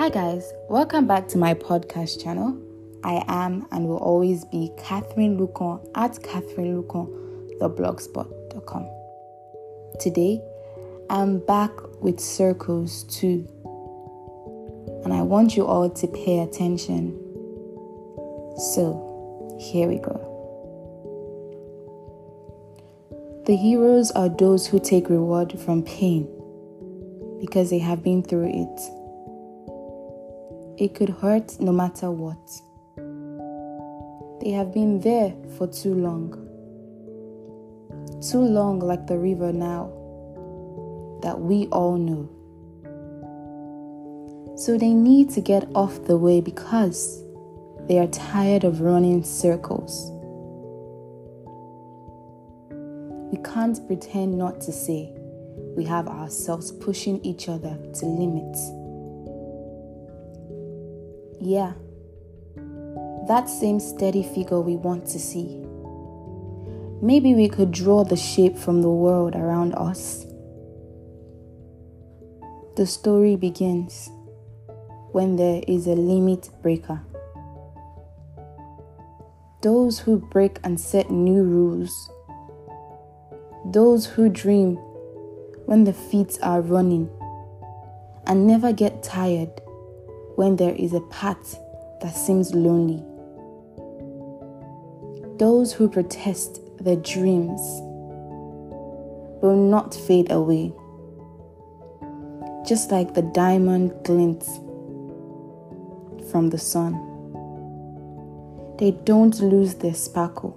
Hi, guys, welcome back to my podcast channel. I am and will always be Catherine Lucon at Catherine Lucon, the blogspot.com. Today, I'm back with circles too, and I want you all to pay attention. So, here we go. The heroes are those who take reward from pain because they have been through it. It could hurt no matter what. They have been there for too long. Too long, like the river now, that we all know. So they need to get off the way because they are tired of running circles. We can't pretend not to say we have ourselves pushing each other to limits. Yeah, that same steady figure we want to see. Maybe we could draw the shape from the world around us. The story begins when there is a limit breaker. Those who break and set new rules those who dream when the feet are running and never get tired when there is a path that seems lonely. Those who protest their dreams will not fade away, just like the diamond glints from the sun. They don't lose their sparkle,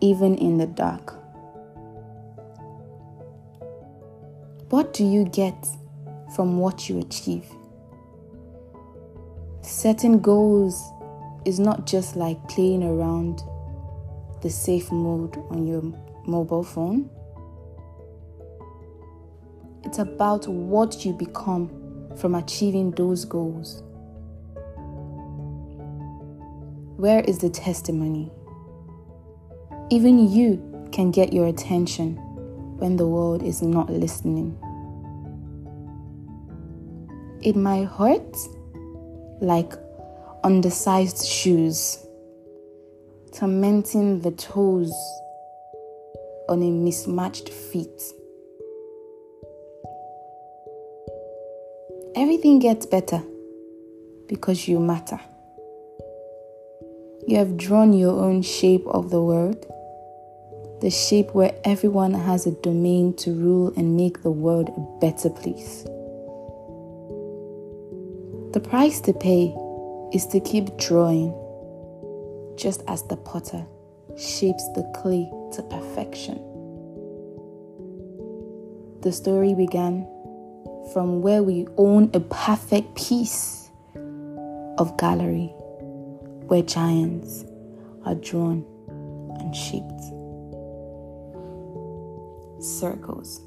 even in the dark. What do you get from what you achieve? Setting goals is not just like playing around the safe mode on your mobile phone. It's about what you become from achieving those goals. Where is the testimony? Even you can get your attention when the world is not listening. It might hurt like undersized shoes, tormenting the toes on a mismatched feet. Everything gets better because you matter. You have drawn your own shape of the world the shape where everyone has a domain to rule and make the world a better place. The price to pay is to keep drawing, just as the potter shapes the clay to perfection. The story began from where we own a perfect piece of gallery where giants are drawn and shaped circles.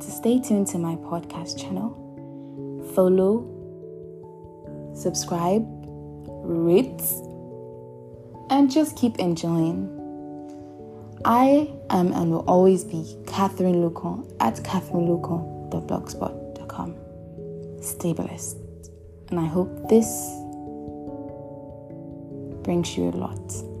To stay tuned to my podcast channel, follow, subscribe, rate, and just keep enjoying. I am and will always be Catherine Lucon at catherinelucon.blogspot.com. Stay blessed. And I hope this brings you a lot.